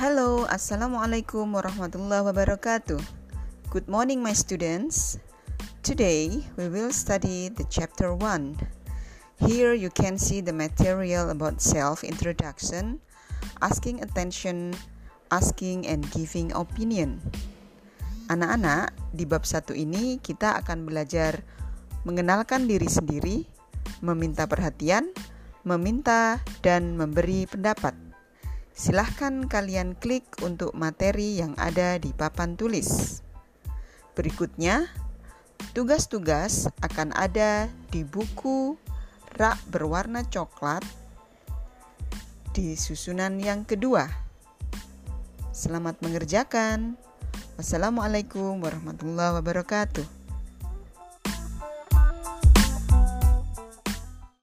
Hello, Assalamualaikum warahmatullahi wabarakatuh. Good morning, my students. Today we will study the chapter 1. Here you can see the material about self introduction, asking attention, asking and giving opinion. Anak-anak, di bab satu ini kita akan belajar mengenalkan diri sendiri, meminta perhatian, meminta, dan memberi pendapat. Silahkan kalian klik untuk materi yang ada di papan tulis. Berikutnya, tugas-tugas akan ada di buku rak berwarna coklat di susunan yang kedua. Selamat mengerjakan. Wassalamualaikum warahmatullahi wabarakatuh.